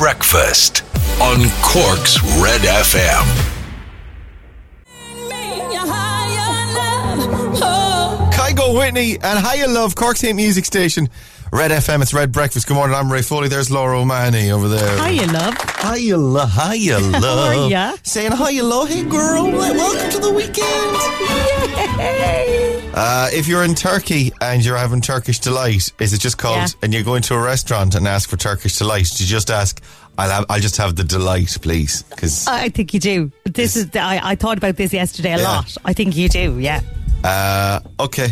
Breakfast on Cork's Red FM. Kygo Whitney and Higher Love, Cork's Hit Music Station. Red FM, it's Red Breakfast. Good morning, I'm Ray Foley. There's Laura O'Mahony over there. Hiya, love. Hiya, lo- hiya, love. are ya? Saying hiya, love. Hey, girl, welcome to the weekend. Uh, if you're in Turkey and you're having Turkish delight, is it just called? Yeah. And you go into a restaurant and ask for Turkish delight? Do you just ask? I'll have. I'll just have the delight, please, because I think you do. This is. I, I thought about this yesterday a Yeah. lot. I think you do. Yeah. uh, okay.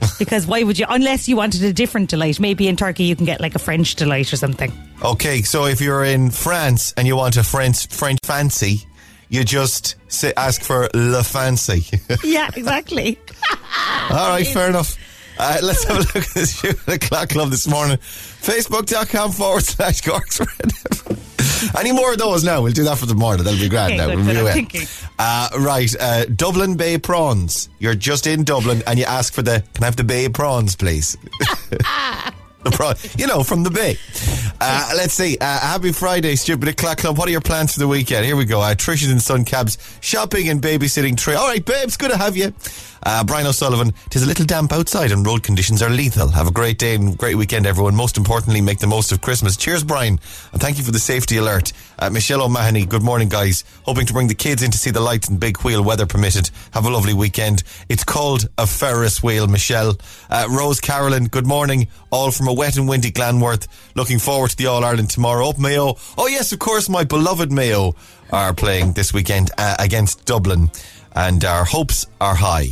Because why would you? Unless you wanted a different delight. Maybe in Turkey you can get like a French delight or something. Okay, so if you're in France and you want a French French fancy, you just say, ask for le fancy. Yeah, exactly. All right, fair enough. Uh, let's have a look at this the clock club this morning. Facebook.com forward slash Corks Red. Any more of those now? We'll do that for tomorrow. That'll be grand Okay, now. good, We'll good. do I'm it. thinking. Uh, right, uh, Dublin Bay prawns. You're just in Dublin and you ask for the, can I have the bay prawns, please? you know, from the bay. Uh, let's see. Uh, happy Friday, stupid clock club. What are your plans for the weekend? Here we go. Uh, Trisha's and Sun Cabs shopping and babysitting tree. All right, babes, good to have you. Uh, Brian O'Sullivan, tis a little damp outside and road conditions are lethal. Have a great day and great weekend, everyone. Most importantly, make the most of Christmas. Cheers, Brian, and thank you for the safety alert. Uh, Michelle O'Mahony, good morning, guys. Hoping to bring the kids in to see the lights and big wheel, weather permitted. Have a lovely weekend. It's called a Ferris wheel, Michelle. Uh, Rose Carolyn, good morning. All from a wet and windy Glanworth. Looking forward to the All Ireland tomorrow. Up Mayo. Oh, yes, of course, my beloved Mayo are playing this weekend uh, against Dublin and our hopes are high.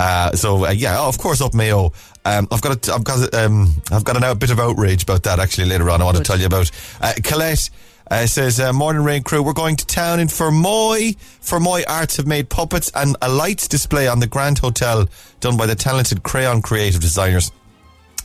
Uh, so uh, yeah, oh, of course, up Mayo. Um, I've got a, I've got a, um, I've got a now- bit of outrage about that actually later on. I want to tell you about. Uh, Colette uh, says, uh, "Morning rain crew, we're going to town in Fermoy. Fermoy Arts have made puppets and a lights display on the Grand Hotel done by the talented crayon creative designers."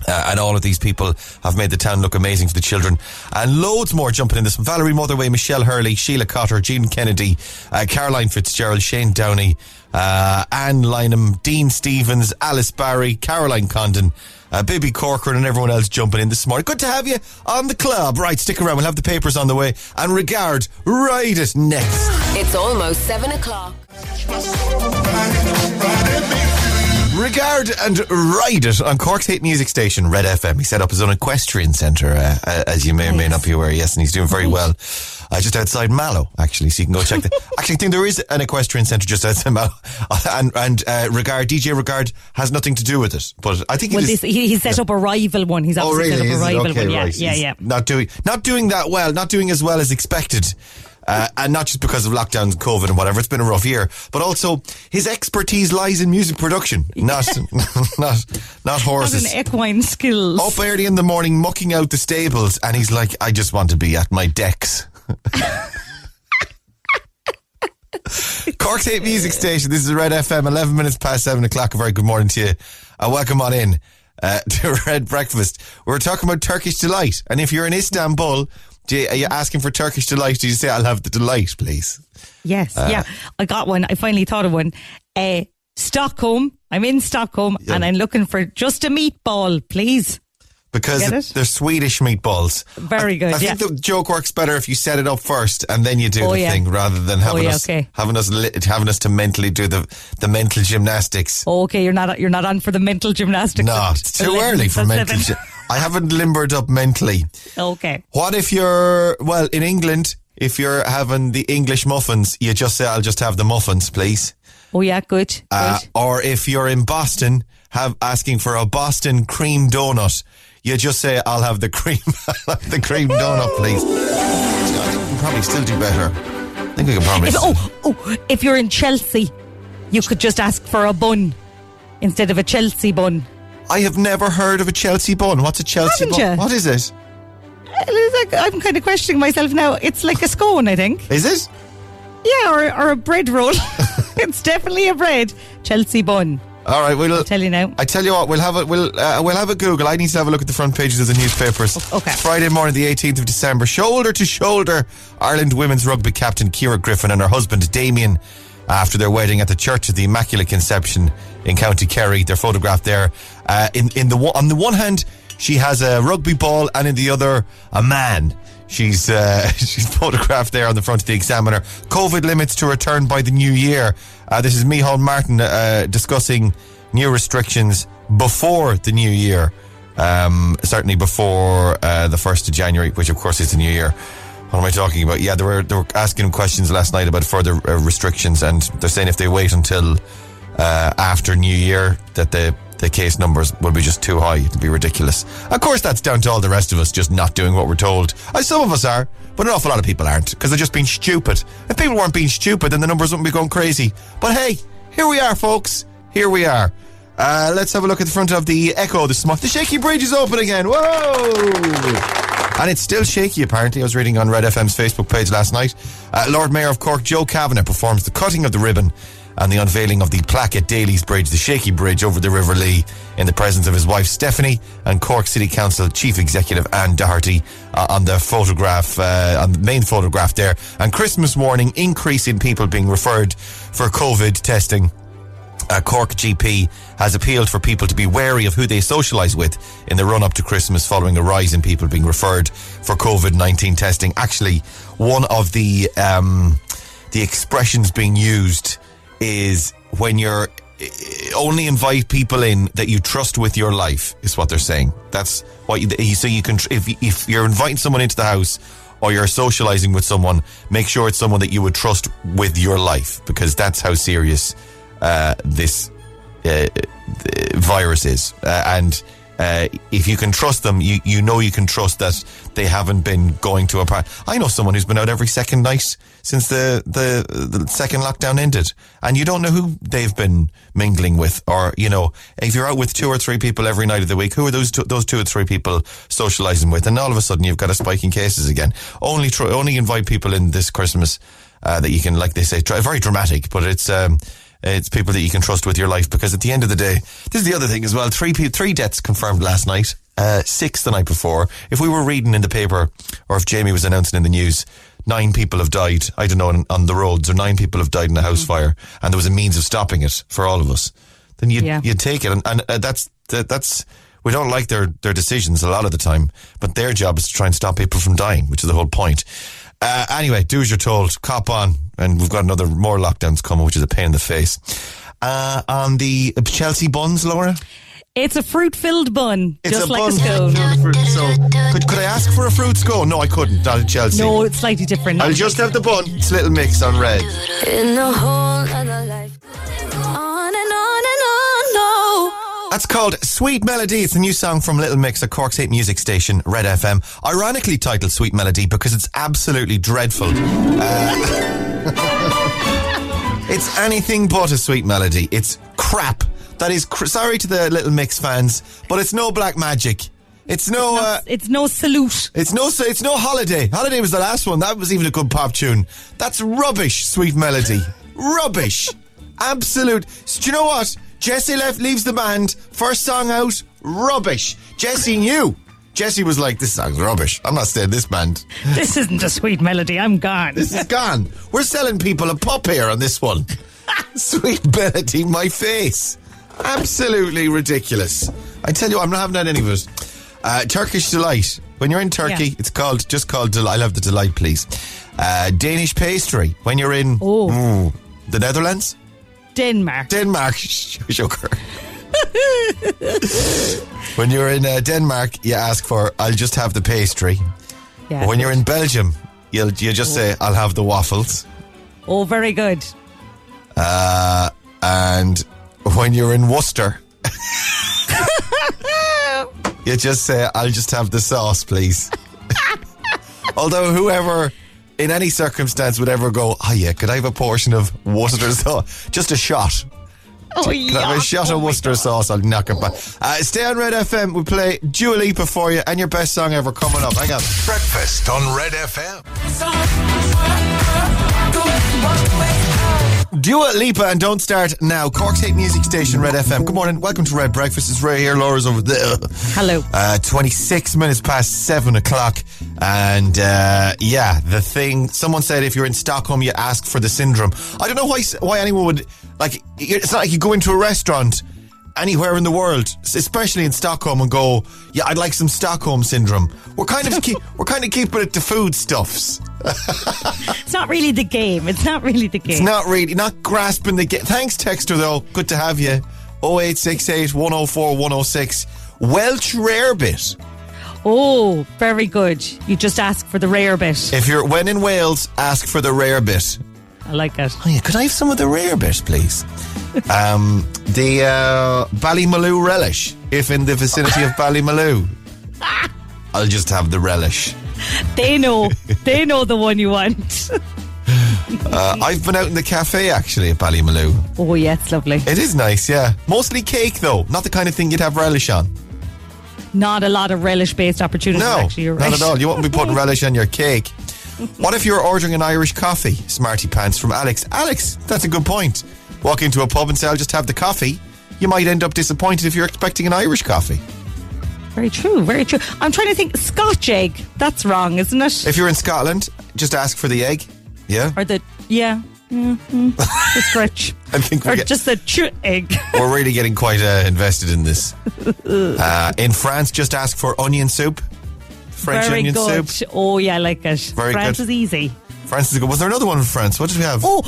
Uh, and all of these people have made the town look amazing for the children. And loads more jumping in this. Valerie Motherway, Michelle Hurley, Sheila Cotter, Jean Kennedy, uh, Caroline Fitzgerald, Shane Downey, uh, Anne Lynham, Dean Stevens, Alice Barry, Caroline Condon, uh, Bibi Corcoran, and everyone else jumping in this morning. Good to have you on the club. Right, stick around. We'll have the papers on the way. And regard, ride it next. It's almost seven o'clock. Regard and ride it on Cork's hit music station, Red FM. He set up his own equestrian centre, uh, uh, as you may or may not be aware. Yes, and he's doing very well. Uh, just outside Mallow, actually, so you can go check that. actually, I think there is an equestrian centre just outside Mallow. and and uh, Regard, DJ Regard, has nothing to do with it. But I think Well, this, he, he set up a rival one. He's Oh, really? set up a rival Okay, one. Yeah, right. yeah, He's yeah. Not doing, not doing that well. Not doing as well as expected. Uh, and not just because of lockdowns and COVID and whatever. It's been a rough year, but also his expertise lies in music production, not not not horses. an equine skills. Up early in the morning, mucking out the stables, and he's like, "I just want to be at my decks." Hate Music Station. This is Red FM. Eleven minutes past seven o'clock. A very good morning to you. Uh, welcome on in uh, to Red Breakfast. We're talking about Turkish delight, and if you're in Istanbul, you, are you asking for Turkish delight? Do you say, "I'll have the delight, please"? Yes, Uh, yeah. I got one. I finally thought of one. Uh, Stockholm. I'm in Stockholm Yeah. and I'm looking for just a meatball, please. Because Get it? they're Swedish meatballs. Very good, I, yeah. think the joke works better if you set it up first and then you do Oh, the yeah. thing rather than having yeah, us okay. having us li- having us to mentally do the the mental gymnastics. Oh, okay, you're not you're not on for the mental gymnastics. no, it's too 11 early for mental. 7. Gy- I haven't limbered up mentally. Okay. What if you're well in England? If you're having the English muffins, you just say, "I'll just have the muffins, please." Oh yeah, good. Uh, good. or if you're in Boston, have asking for a Boston cream donut, you just say, "I'll have the cream, I'll have the cream donut, please." I think we can probably still do better. I think we can probably. If, oh, oh, if you're in Chelsea, you could just ask for a bun instead of a Chelsea bun. I have never heard of a Chelsea bun. What's a Chelsea Haven't bun? you? What is it? It's like- I'm kind of questioning myself now. It's like a scone, I think. Is it? Yeah, or, or a bread roll. it's definitely a bread. Chelsea bun. All right, we'll tell you now. I tell you what, we'll have a we'll uh, we'll have a Google. I need to have a look at the front pages of the newspapers. Okay. Friday morning, the 18th of December, shoulder to shoulder, Ireland women's rugby captain Ciara Griffin and her husband Damien, after their wedding at the Church of the Immaculate Conception in County Kerry. They're photographed there. Uh, in in the on the one hand, she has a rugby ball, and in the other, a man. She's uh, she's photographed there on the front of the Examiner. COVID limits to return by the new year. Uh, this is Micheál Martin uh, discussing new restrictions before the new year. Um, certainly before uh, the first of January, which of course is the new year. What am I talking about? Yeah, they were they were asking him questions last night about further uh, restrictions, and they're saying if they wait until uh, after New Year, that the the case numbers will be just too high. It'll be ridiculous. Of course, that's down to all the rest of us just not doing what we're told. Uh, some of us are, but an awful lot of people aren't because they're just being stupid. If people weren't being stupid, then the numbers wouldn't be going crazy. But hey, here we are, folks. Here we are. Uh, let's have a look at the front of the Echo this month. The Shaky Bridge is open again. Whoa! And it's still shaky, apparently. I was reading on Red FM's Facebook page last night. Uh, Lord Mayor of Cork, Joe Kavanagh, performs the cutting of the ribbon and the unveiling of the plaque at Daly's Bridge, the Shaky Bridge over the River Lee, in the presence of his wife Stephanie and Cork City Council Chief Executive Anne Doherty uh, on the photograph, uh, on the main photograph there. And Christmas morning, increase in people being referred for COVID testing. Uh, Cork GP has appealed for people to be wary of who they socialise with in the run up to Christmas following a rise in people being referred for COVID 19 testing. Actually, one of the, um, the expressions being used is when you're only invite people in that you trust with your life is what they're saying. That's what you, so you can, if, if you're inviting someone into the house or you're socializing with someone, make sure it's someone that you would trust with your life because that's how serious uh, this uh, virus is. Uh, and uh, if you can trust them, you, you know you can trust that they haven't been going to a party. I know someone who's been out every second night since the, the, the second lockdown ended, and you don't know who they've been mingling with, or you know, if you're out with two or three people every night of the week, who are those two, those two or three people socialising with? And all of a sudden, you've got a spike in cases again. Only tr- only invite people in this Christmas uh, that you can, like they say, very dramatic, but it's. Um, it's people that you can trust with your life because at the end of the day, this is the other thing as well. Three three deaths confirmed last night, uh, six the night before. If we were reading in the paper, or if Jamie was announcing in the news, nine people have died. I don't know on, on the roads, or nine people have died in a house mm. fire, and there was a means of stopping it for all of us. Then you'd yeah. you'd take it, and, and uh, that's that, that's we don't like their their decisions a lot of the time, but their job is to try and stop people from dying, which is the whole point. Uh, anyway, do as you're told. Cop on. And we've got another more lockdowns coming, which is a pain in the face. Uh, on the Chelsea buns, Laura? It's a fruit filled bun, it's just a like bun. a scone. So, could, could I ask for a fruit scone? No, I couldn't. Not in Chelsea. No, it's slightly different. I'll just have the bun. It's a little mix on red. In the whole That's called Sweet Melody. It's a new song from Little Mix at Cork's 8 music station, Red FM. Ironically titled Sweet Melody because it's absolutely dreadful. Uh, it's anything but a sweet melody. It's crap. That is, cr- sorry to the Little Mix fans, but it's no black magic. It's no. It's, uh, it's no salute. It's no. It's no holiday. Holiday was the last one. That was even a good pop tune. That's rubbish. Sweet melody. Rubbish. Absolute. Do you know what? Jesy left, leaves the band. First song out, rubbish. Jesy knew. Jesy was like, "This song's rubbish. I'm not staying this band. This isn't a sweet melody. I'm gone. This is gone. We're selling people a pop here on this one. sweet melody, my face. Absolutely ridiculous. I tell you, I'm not having had any of it. Uh, Turkish delight. When you're in Turkey, yeah. it's called just called delight. I love the delight, please. Uh, Danish pastry. When you're in oh. mm, the Netherlands, Denmark. Denmark, sugar. when you're in uh, Denmark, you ask for, I'll just have the pastry. Yeah. When you're in Belgium, you'll you just oh. say, I'll have the waffles. Oh, very good. Uh, and when you're in Worcester, you just say, I'll just have the sauce, please. Although whoever in any circumstance would ever go, oh yeah, could I have a portion of Worcester sauce? Just a shot. Oh, Can yeah. I have a shot oh of Worcester sauce? I'll knock it back. Uh, stay on Red FM. We play Dua Lipa for you and your best song ever coming up. Hang on. Breakfast on Red FM. Dua Lipa and Don't Start Now. Cork's 8 Music Station, Red FM. Good morning. Welcome to Red Breakfast. It's Ray here. Laura's over there. Hello. Uh, 26 minutes past 7 o'clock. And uh, yeah, the thing, someone said if you're in Stockholm, you ask for the syndrome. I don't know why, why anyone would, like, it's not like you go into a restaurant anywhere in the world, especially in Stockholm, and go, "Yeah, I'd like some Stockholm syndrome." We're kind of keep, we're kind of keeping it to foodstuffs. It's not really the game. It's not really the game. It's not really not grasping the. game. Thanks, Texter. Though, good to have you. 0868 104 106. Welsh rarebit. oh, very good. You just ask for the rare bit. If you're when in Wales, ask for the rare bit. I like it. Oh yeah, could I have some of the rare bit, please? Um, the uh, Ballymaloe relish, if in the vicinity of Ballymaloe. I'll just have the relish. They know. they know the one you want. Uh, I've been out in the cafe actually at Ballymaloe. Oh, yeah, it's lovely. It is nice, yeah. Mostly cake though, not the kind of thing you'd have relish on. Not a lot of relish based opportunities, No, actually. You're right. not at all. You won't be putting relish on your cake. What if you're ordering an Irish coffee? Smarty pants from Alex. Alex, that's a good point. Walk into a pub and say, I'll just have the coffee. You might end up disappointed if you're expecting an Irish coffee. Very true, very true. I'm trying to think. Scotch egg. That's wrong, isn't it? If you're in Scotland, just ask for the egg. Yeah. or the, yeah. Mm, mm, the stretch. I think or get, just the ch egg. we're really getting quite uh, invested in this. Uh, in France, just ask for onion soup. French very onion good. soup. Oh, yeah, I like it. Very France good. is easy. France is good. Was there another one in France? What did we have? Oh,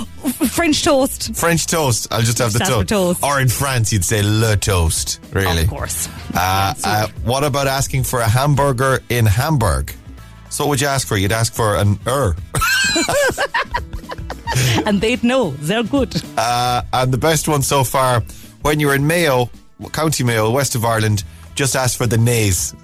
French toast. French toast. I'll just have the Just ask for toast. toast. Or in France, you'd say le toast. Really? Of course. Uh, uh, what about asking for a hamburger in Hamburg? So what would you ask for? You'd ask for an er. and they'd know. They're good. Uh, and the best one so far, when you're in Mayo, County Mayo, west of Ireland, just ask for the nays.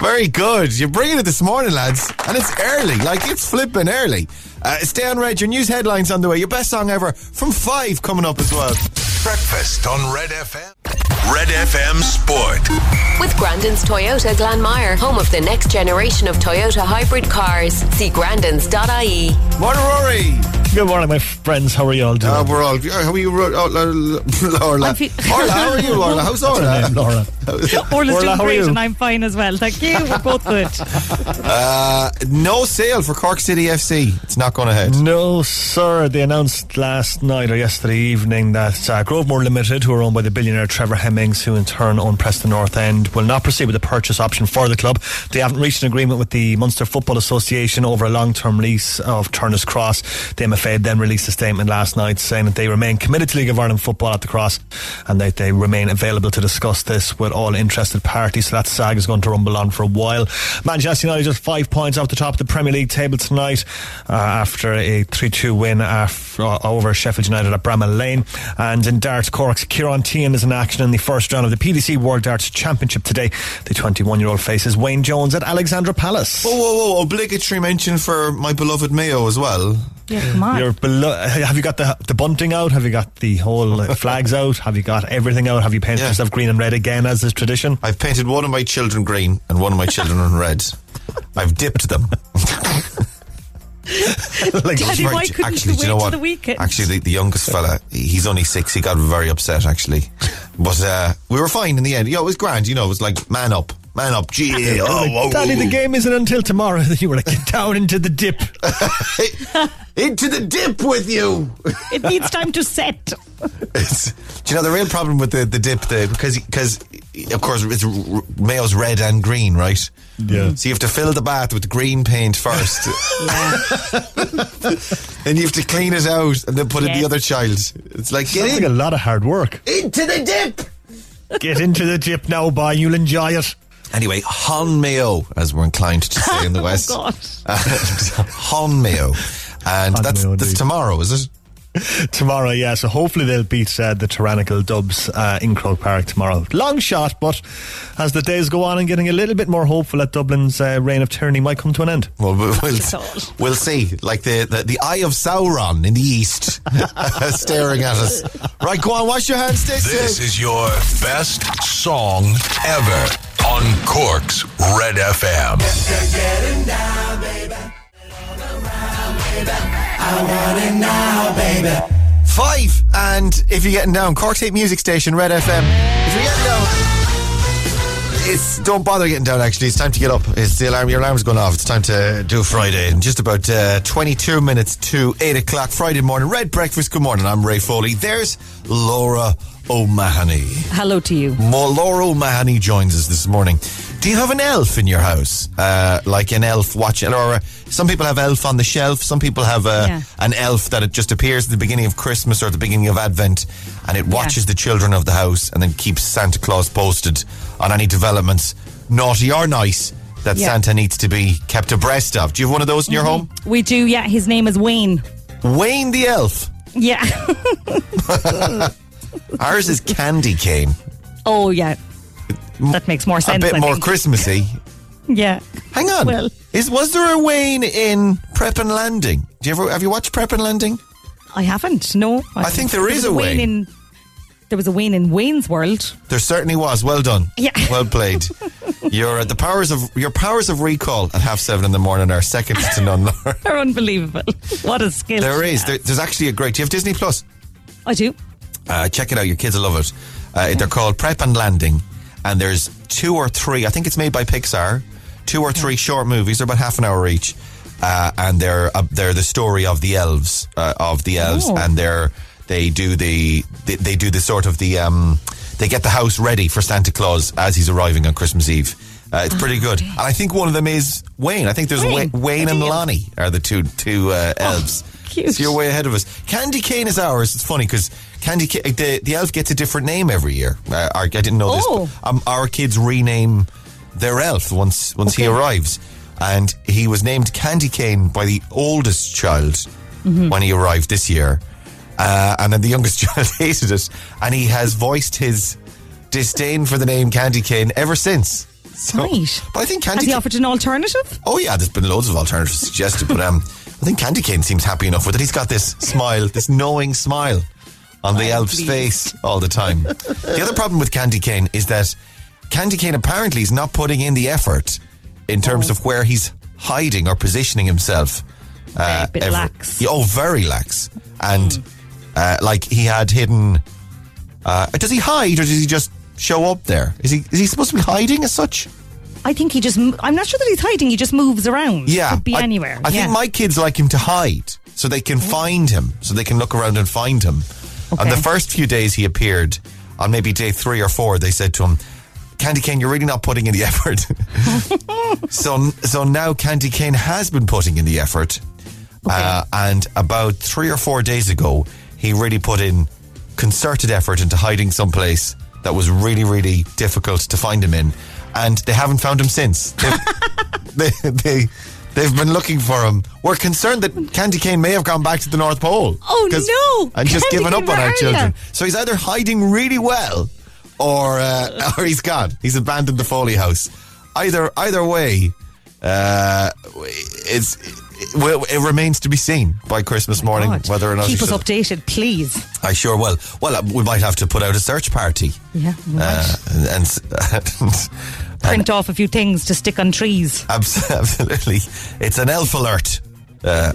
Very good. You're bringing it this morning, lads. And it's early. Like, it's flipping early. Uh, stay on Red. Your news headlines on the way. Your best song ever from five coming up as well. Breakfast on Red FM. Red FM Sport. With Grandin's Toyota Glanmire, home of the next generation of Toyota hybrid cars. See grandins.ie. Morning, Rory. Good morning, my friends. How are you all doing? Uh, we're all. How are you, Ro- oh, Laura? Laura. Fe- Orla, how are you, Orla? How's Orla? Laura. Orla's Orla, doing great and I'm fine as well. Thank you. We're both good. Uh, no sale for Cork City FC. It's not going ahead. No, sir. They announced last night or yesterday evening that uh, Grovemore Limited, who are owned by the billionaire Trevor Hemmings, who in turn own Preston North End, will not proceed with the purchase option for the club. They haven't reached an agreement with the Munster Football Association over a long-term lease of Turner's Cross. The MFA then released a statement last night saying that they remain committed to League of Ireland football at the Cross and that they remain available to discuss this with all interested parties. So that sag is going to rumble on for a while. Manchester United just five points off the top of the Premier League table tonight uh, after a 3-2 win af- uh, over Sheffield United at Bramall Lane. And in darts, Cork's Kieran is in action in the first round of the PDC World Darts Championship today. The 21-year-old faces Wayne Jones at Alexandra Palace. Whoa, whoa, whoa! Obligatory mention for my beloved Mayo as well. Yeah, come on. You're belo- have you got the the bunting out? Have you got the whole uh, flags out? Have you got everything out? Have you painted Yeah. yourself green and red again, as is tradition? I've painted one of my children green and one of my children in red. I've dipped them. like, Daddy, why couldn't actually, you do you know what? the weekend? Actually, the, the youngest fella, he's only six. He got very upset, actually. But uh, we were fine in the end. Yeah, it was grand. You know, it was like, man up, man up. Gee, oh, oh, Daddy, oh. the game isn't until tomorrow. That you were like, get down into the dip. Into the dip with you. it needs time to set. It's, do you know the real problem with the, the dip, the, because because of course it's r- r- Mayo's red and green, right? Yeah. So you have to fill the bath with green paint first, and you have to clean it out and then put in Yes. the other child. It's like get Sounds like a lot of hard work. into the dip. Get into the dip now, boy. You'll enjoy it. Anyway, Hon Mayo, as we're inclined to say in the West. Oh, God. Uh, Hon Mayo. And Hon that's Mayo, that's indeed. tomorrow, is it? Tomorrow, yeah. So hopefully they'll beat uh, the tyrannical Dubs uh, in Croke Park tomorrow. Long shot, but as the days go on and getting a little bit more hopeful that Dublin's uh, reign of tyranny might come to an end. Well, we'll, we'll, That's all. we'll see. Like the, the, the eye of Sauron in the east staring at us. Right, go on, wash your hands, stay This safe. is your best song ever on Cork's Red FM. Now, baby. Around, baby. I want it now, baby. Five. And if you're getting down, Cork State Music Station, Red FM. If you're getting down, it's don't bother getting down. Actually, it's time to get up. It's the alarm. Your alarm's going off. It's time to do Friday. In just about uh, 22 minutes to eight o'clock Friday morning. Red breakfast. Good morning. I'm Ray Foley. There's Laura O'Mahony. Hello to you. Mo- Laura O'Mahony joins us this morning. Do you have an elf in your house? Uh, like an elf watching, or uh, some people have elf on the shelf. Some people have uh, Yeah. an elf that it just appears at the beginning of Christmas or at the beginning of Advent, and it watches the children of the house and then keeps Santa Claus posted on any developments, naughty or nice, that Yeah. Santa needs to be kept abreast of. Do you have one of those in your home? We do, yeah. His name is Wayne. Wayne the elf. Yeah. Ours is Candy Cane. oh, yeah. That makes more sense. A bit I more think. Christmassy. Yeah. Hang on. Well- is was there a Wayne in Prep and Landing? Do you ever have you watched Prep and Landing? I haven't. No. I think there is a Wayne. in. There was a Wayne in Wayne's World. There certainly was. Well done. Yeah. Well played. your the powers of your powers of recall at half seven in the morning are second to none. They're unbelievable. What a skill. there is. There, there's actually a great. Do you have Disney Plus? I do. Uh, check it out. Your kids will love it. Uh, They're called Prep and Landing, and there's two or three. I think it's made by Pixar. Two or three short movies. They're about half an hour each, uh, and they're uh, they're the story of the elves uh, of the elves, Oh. and they're they do the they, they do the sort of the um they get the house ready for Santa Claus as he's arriving on Christmas Eve. Uh, it's pretty good, and I think one of them is Wayne. I think there's Wayne. Wayne, Wayne and. Lanny are the two two uh, elves. cute. So you're way ahead of us. Candy cane is ours. It's funny because Candy the the elf gets a different name every year. Uh, our, I didn't know Oh. this. But, um, our kids rename their elf once once he arrives, and he was named Candy Cane by the oldest child Mm-hmm. when he arrived this year, uh, and then the youngest child hated it, and he has voiced his disdain for the name Candy Cane ever since. So, Right. But I think Candy Has he offered an alternative? Oh yeah, there's been loads of alternatives suggested, but um, I think Candy Cane seems happy enough with it. He's got this smile, this knowing smile on the Oh, elf's please. face all the time. the other problem with Candy Cane is that Candy Cane apparently is not putting in the effort in terms Oh. of where he's hiding or positioning himself. Uh, lax. Yeah, Oh, very lax. And Hmm. uh, like he had hidden. Uh, does he hide or does he just show up there? Is he is he supposed to be hiding as such? I think he just. I'm not sure that he's hiding. He just moves around. Yeah, Could be I, anywhere. I yeah. think my kids like him to hide so they can find him, so they can look around and find him. On Okay. the first few days he appeared, on maybe day three or four, they said to him, "Candy Cane, you're really not putting in the effort." so, so now Candy Cane has been putting in the effort, uh, and about three or four days ago, he really put in concerted effort into hiding someplace that was really, really difficult to find him in, and they haven't found him since. They, they, they've been looking for him. We're concerned that Candy Cane may have gone back to the North Pole. Oh, no! And just Candy given up on our children. So he's either hiding really well, or uh, or he's gone. He's abandoned the Foley house. Either either way, uh, it's it, well, it remains to be seen by Christmas morning God. whether or not Keep us should- updated, please. I sure will. Well, uh, we might have to put out a search party. Yeah. Uh, and, and Print off a few things to stick on trees. Absolutely. It's an elf alert uh,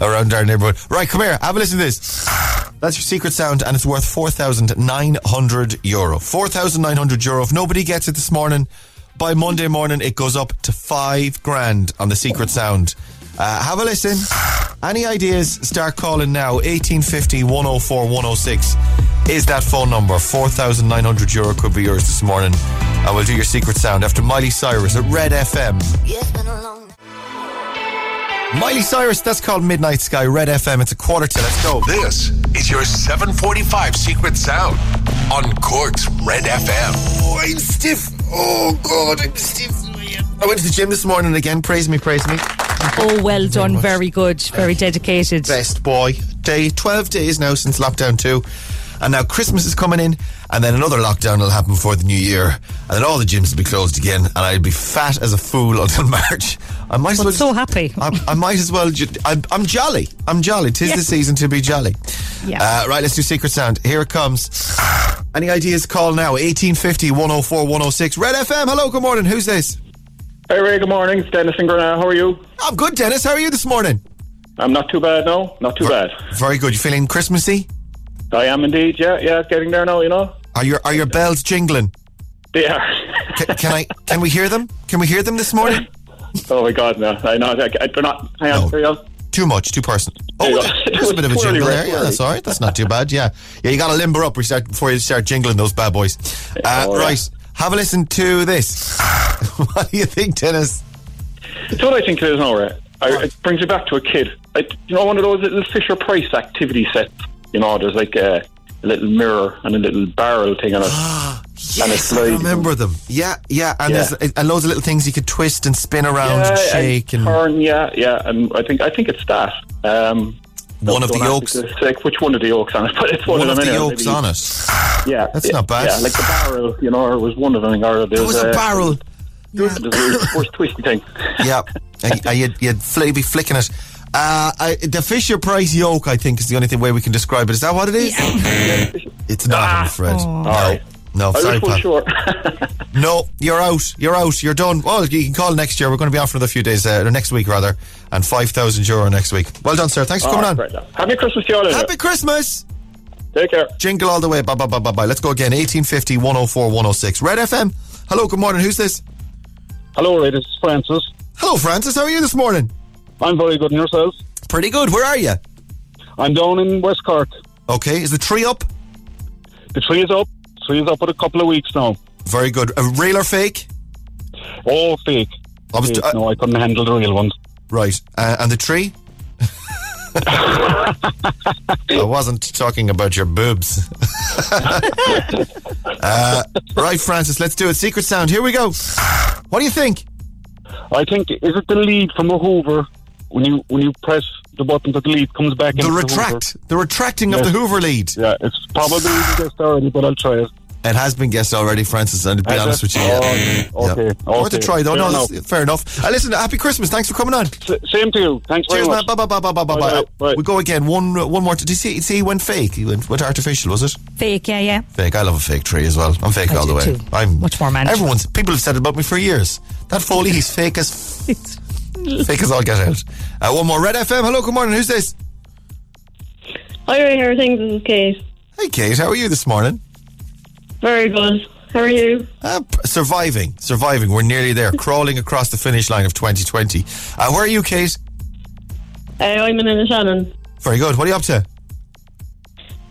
around our neighborhood. Right, come here. Have a listen to this. That's your secret sound, and it's worth 4,900 euro. 4,900 euro. If nobody gets it this morning, by Monday morning, it goes up to five grand on the secret sound. Uh, have a listen. Any ideas? Start calling now. 1850 104 106 is that phone number. 4,900 euro could be yours this morning. I will do your secret sound after Miley Cyrus at Red FM. Miley Cyrus, that's called Midnight Sky, Red FM. It's a quarter to. Let's go. This is your 745 Secret Sound on Cork's Red FM. Oh, I'm stiff. Oh, God, I'm stiff. I went to the gym this morning again. Praise me, praise me. Oh, well done. Very good. Very dedicated. Best boy. Day 12 days now since lockdown 2. And now Christmas is coming in, and then another lockdown will happen before the new year, and then all the gyms will be closed again, and I'll be fat as a fool until March. I might as well. so happy. I, I might as well. Ju- I'm, I'm jolly. I'm jolly. Tis Yeah. the season to be jolly. Yeah. Uh, right, let's do Secret Sound. Here it comes. Any ideas? Call now. 1850 104 106. Red FM. Hello, good morning. Who's this? Hey Ray, good morning. It's Dennis in Grenada. How are you? I'm good, Dennis. How are you this morning? I'm not too bad no. Not too bad. Very good. You feeling Christmassy? I am indeed. Yeah, yeah. Getting there now. You know. Are your are your bells jingling? They are. Can, can I can we hear them? Can we hear them this morning? oh my God, no. I know. They're not. Hang on. No. You. Too much, too personal. Oh, There you there- go. there's a bit of a jingle there. Yeah, that's all right. That's not too bad. Yeah, yeah. You got to limber up before you start- you jingling those bad boys. Uh, Oh, yeah. right. Have a listen to this. what do you think, Dennis? It's what I think it is now, right? I, it brings me back to a kid. I, you know, one of those little Fisher Price activity sets. You know, there's like a, a little mirror and a little barrel thing on it. and Yes, I remember them. Yeah, yeah. And Yeah. there's and loads of little things you could twist and spin around and shake and, turn. Yeah, yeah. And I think I think it's that. Um, one of the yolks. me which one of the yolks on it, but it's one, One of of the yolks on it. Yeah, That's yeah, not bad. Yeah, like the barrel, you know, or it was one of them. Or There there's was a barrel. There's a there's a twisty thing. Yeah, and, and you'd, you'd fl- be flicking it. Uh, I, the Fisher Price yolk, I think, is the only thing way we can describe it. Is that what it is? It's not, I'm afraid. No, Alright. no, I sorry, was full pal. sure. No, you're out. You're out. You're done. Well, you can call next year. We're going to be out for another few days, uh, or next week rather, and five thousand euro next week. Well done, sir. Thanks for coming on. Right, Happy Christmas to you all. Happy Christmas. Take care. Jingle all the way. Bye bye bye bye bye. Let's go again. 1850 104 106. Red FM. Hello. Good morning. Who's this? Hello, Ray. This is Francis. Hello, Francis. How are you this morning? I'm very good. And yourselves? Pretty good. Where are you? I'm down in West Cork. Okay. Is the tree up? The tree is up. The tree is up for a couple of weeks now. Very good. A real or fake? Oh, fake. I was- Fake. uh, no, I couldn't handle the real ones. Right. Uh, and the tree? I wasn't talking about your boobs. uh, right, Francis, let's do it. Secret sound. Here we go. What do you think? I think is it the lead from a Hoover when you when you press the button that the lead comes back The into retract. The retracting of the Hoover lead. Yeah, it's probably been guessed already, but I'll try it. It has been guessed already, Francis, and to be Has honest it? with you, yeah. Oh, okay, Yeah. Worth a try, though. Fair no, that's fair enough. Uh, listen, happy Christmas. Thanks for coming on. S- same to you. Thanks Cheers, very man. much. Bye, bye, bye, bye, bye, bye, Bye, bye. bye. We go again. One, one more. Did you see? See, he went fake. He went, went artificial. Was it Fake, yeah, yeah. fake? I love a fake tree as well. I'm fake I all the way. too. I'm Much more manageable. Everyone's people have said it about me for years. That Foley, he's fake as fake as all get out. Uh, one more. Red FM. Hello. Good morning. Who's this? Hi, how are things? This is Kate. Hey, Kate. How are you this morning? Very good. How are you? Uh, surviving, surviving. We're nearly there, crawling across the finish line of 2020. Uh, where are you, Kate? Uh, I'm in Shannon. Very good. What are you up to?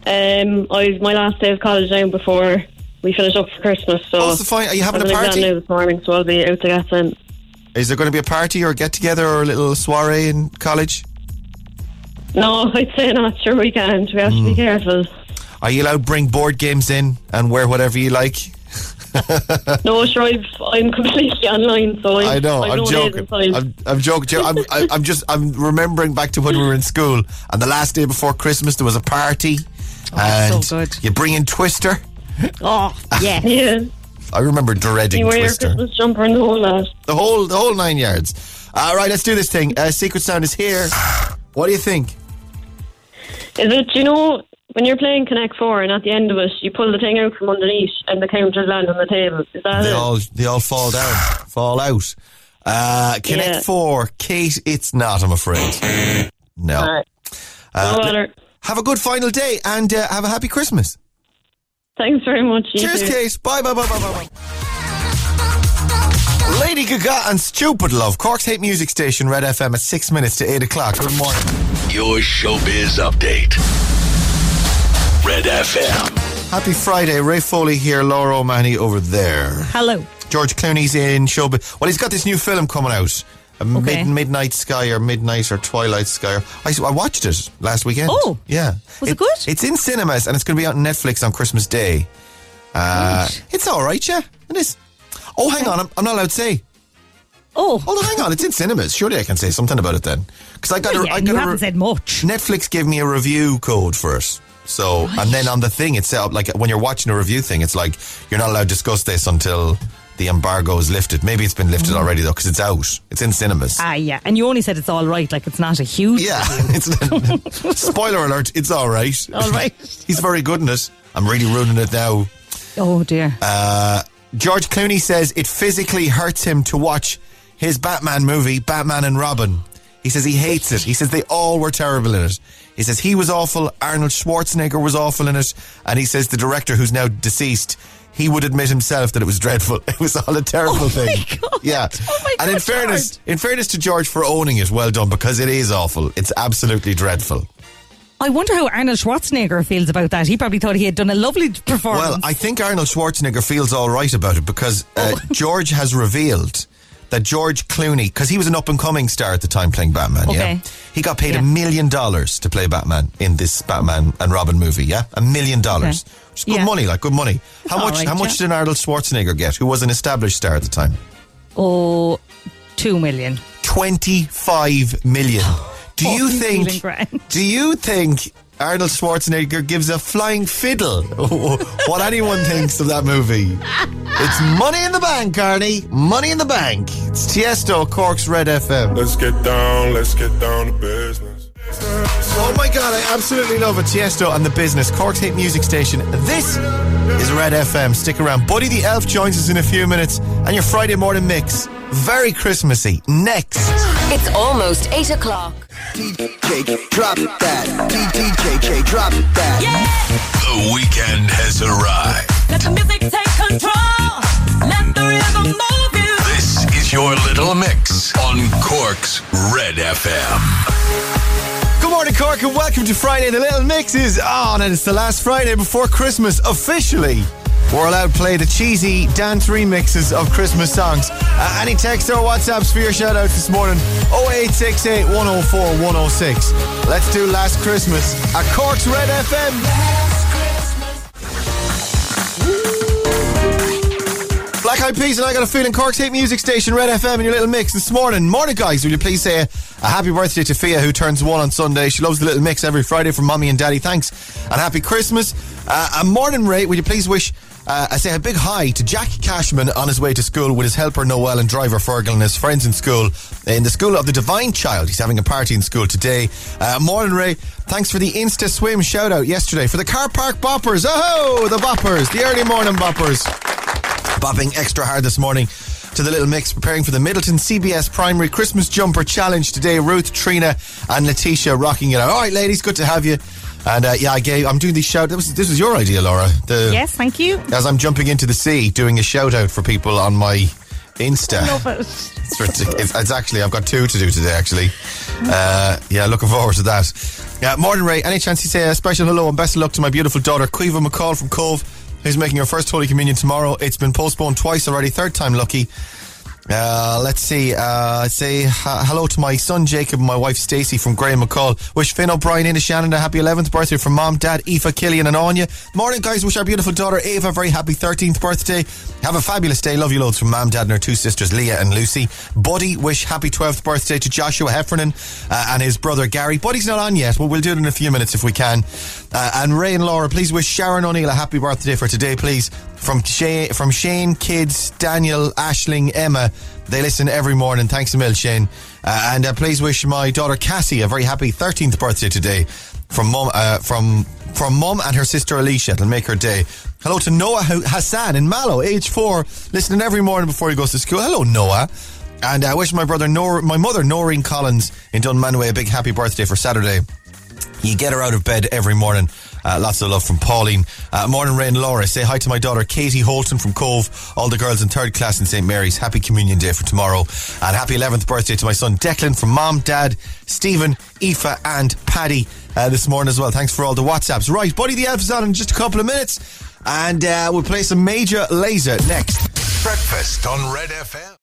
Um, I was my last day of college now before we finish up for Christmas. So Oh, so fine. Are you having I a have an exam party? this morning, so I'll be out to get in. Is there going to be a party or get together or a little soiree in college? No, I'd say not. Sure, we can't. We have Hmm. to be careful. Are you allowed to bring board games in and wear whatever you like? No, sure, I've, I'm completely online, so I'm, I know. I've I'm no joking. I'm, I'm joking. I'm, I- I'm just. I'm remembering back to when we were in school, and the last day before Christmas there was a party, and Oh, so good. you bring in Twister. Oh, yeah. yeah, I remember dreading you wear your Christmas jumper and the whole lot. The whole, the whole nine yards. All right, let's do this thing. Uh, Secret Sound is here. What do you think? Is it, you know, when you're playing Connect Four and at the end of it, you pull the thing out from underneath and the counters land on the table? Is that They it? all, they all fall down, fall out. Uh, Connect Yeah. Four, Kate. It's not. I'm afraid. No. All right. Uh. Have a good final day and uh, have a happy Christmas. Thanks very much. you Cheers, too. Kate. Bye, bye, bye, bye, bye, bye. Lady Gaga and Stupid Love, Cork's hate music station, Red FM at six minutes to eight o'clock. Good morning. Your showbiz update. Red FM. Happy Friday. Ray Foley here, Laura O'Mahony over there. Hello. George Clooney's in showbiz. Well, he's got this new film coming out. Okay. mid, midnight sky or midnight or twilight sky. Or, I, I watched it last weekend. Oh. yeah. Was it good? It's in cinemas and it's going to be on Netflix on Christmas Day. Uh, it's all right, yeah. It is. Oh, hang on. I'm, I'm not allowed to say. Oh, Hold on, hang on. It's in cinemas. Surely I can say something about it then. Because I got well, a, yeah, I got you a haven't said much. Netflix gave me a review code for it. So, and then on the thing, it's set up like when you're watching a review thing, it's like you're not allowed to discuss this until the embargo is lifted. Maybe it's been lifted already though, because it's out. It's in cinemas. Ah, yeah. And you only said it's all right, like it's not a huge. yeah, it's spoiler alert. It's all right. All right. He's very good in it. I'm really ruining it now. Oh, dear. Uh, George Clooney says it physically hurts him to watch his Batman movie, Batman and Robin. He says he hates it. He says they all were terrible in it. He says he was awful. Arnold Schwarzenegger was awful in it. And he says the director, who's now deceased, he would admit himself that it was dreadful. It was all a terrible Oh thing. my God. Yeah. Oh my and in fairness, George. in fairness to George for owning it, well done because it is awful. It's absolutely dreadful. I wonder how Arnold Schwarzenegger feels about that. He probably thought he had done a lovely performance. Well, I think Arnold Schwarzenegger feels all right about it because uh, Oh. George has revealed that George Clooney, because he was an up and coming star at the time playing Batman, Okay. yeah, he got paid a Yeah. million dollars to play Batman in this Batman and Robin movie, yeah, a million dollars, which is good Yeah. money, like good money. How all much? right, how much did Arnold Schwarzenegger get, who was an established star at the time? oh, two million. Twenty-five million. Do you think? Do you think? Arnold Schwarzenegger gives a flying fiddle what anyone thinks of that movie. It's money in the bank, Carney. Money in the bank. It's Tiesto, Cork's Red FM. Let's get down, let's get down to business. Oh my god, I absolutely love it. Tiesto and the business. Cork's hit music station. This is Red FM. Stick around. Buddy the Elf joins us in a few minutes. And your Friday morning mix. Very Christmassy. Next. It's almost 8 o'clock. DJ, drop that. DJ, drop that. The weekend has arrived. Let the music take control. Let the rhythm move you. This is your little mix on Cork's Red FM. Good morning, Cork, and welcome to Friday. The Little Mix is on, and it's the last Friday before Christmas officially. We're allowed to play the cheesy dance remixes of Christmas songs. Uh, any text or WhatsApps for your shout out this morning 0868 104 106. Let's do Last Christmas at Cork's Red FM. Black Eyed Peas and I got a feeling Cork's hit music station Red FM in your little mix this morning. Morning, guys. Will you please say a, happy birthday to Fia, who turns one on Sunday? She loves the little mix every Friday from mommy and daddy. Thanks and happy Christmas. Uh, a morning, Ray. Will you please wish? Uh, I say a big hi to Jack Cashman on his way to school with his helper Noel and driver Fergal and his friends in school in the school of the Divine Child. He's having a party in school today. Uh, morning, Ray. Thanks for the Insta Swim shout out yesterday for the car park boppers. Oh, the boppers, the early morning boppers bopping extra hard this morning to the little mix preparing for the Midleton CBS Primary Christmas Jumper Challenge today. Ruth, Trina, and Letitia rocking it out. All right, ladies, good to have you. And uh, yeah, I gave. I'm doing these shout. This was, this was your idea, Laura. The, Yes, thank you. As I'm jumping into the sea, doing a shout out for people on my Insta. Love it. It's, ridiculous. it's actually I've got two to do today. Actually, uh, yeah, looking forward to that. Yeah, Morning Ray. Any chance you say a special hello and best of luck to my beautiful daughter Quiva McCall from Cobh, who's making her first Holy Communion tomorrow. It's been postponed twice already. Third time lucky. Uh, let's see. Uh, say ha- hello to my son Jacob and my wife Stacey from Graham McCall. Wish Finn O'Brien and Shannon a happy 11th birthday from mom, dad, Aoife, Killian, and Anya. Morning, guys. Wish our beautiful daughter Ava a very happy 13th birthday. Have a fabulous day. Love you loads from mom, dad, and her two sisters Leah and Lucy. Buddy, wish happy 12th birthday to Joshua Heffernan uh, and his brother Gary. Buddy's not on yet, but we'll do it in a few minutes if we can. Uh, and Ray and Laura, please wish Sharon O'Neill a happy birthday for today, please. From Shane, from Shane, kids, Daniel, Ashling, Emma. They listen every morning. Thanks a mil, Shane. Uh, and uh, please wish my daughter Cassie a very happy 13th birthday today from mom, uh, from from mum and her sister Alicia. It'll make her day. Hello to Noah Hassan in Mallow, age four, listening every morning before he goes to school. Hello, Noah. And I wish my brother, Nor- my mother, Noreen Collins in Dunmanway, a big happy birthday for Saturday. You get her out of bed every morning. Uh, lots of love from Pauline. Uh, morning, Ray and Laura. Say hi to my daughter Katie Holton from Cobh. All the girls in third class in St Mary's. Happy Communion Day for tomorrow. And happy 11th birthday to my son Declan from Mom, Dad, Stephen, Aoife, and Paddy uh, this morning as well. Thanks for all the WhatsApps. Right, Buddy the Elf is on in just a couple of minutes. And uh, we'll play some Major Lazer next. Breakfast on Red FM.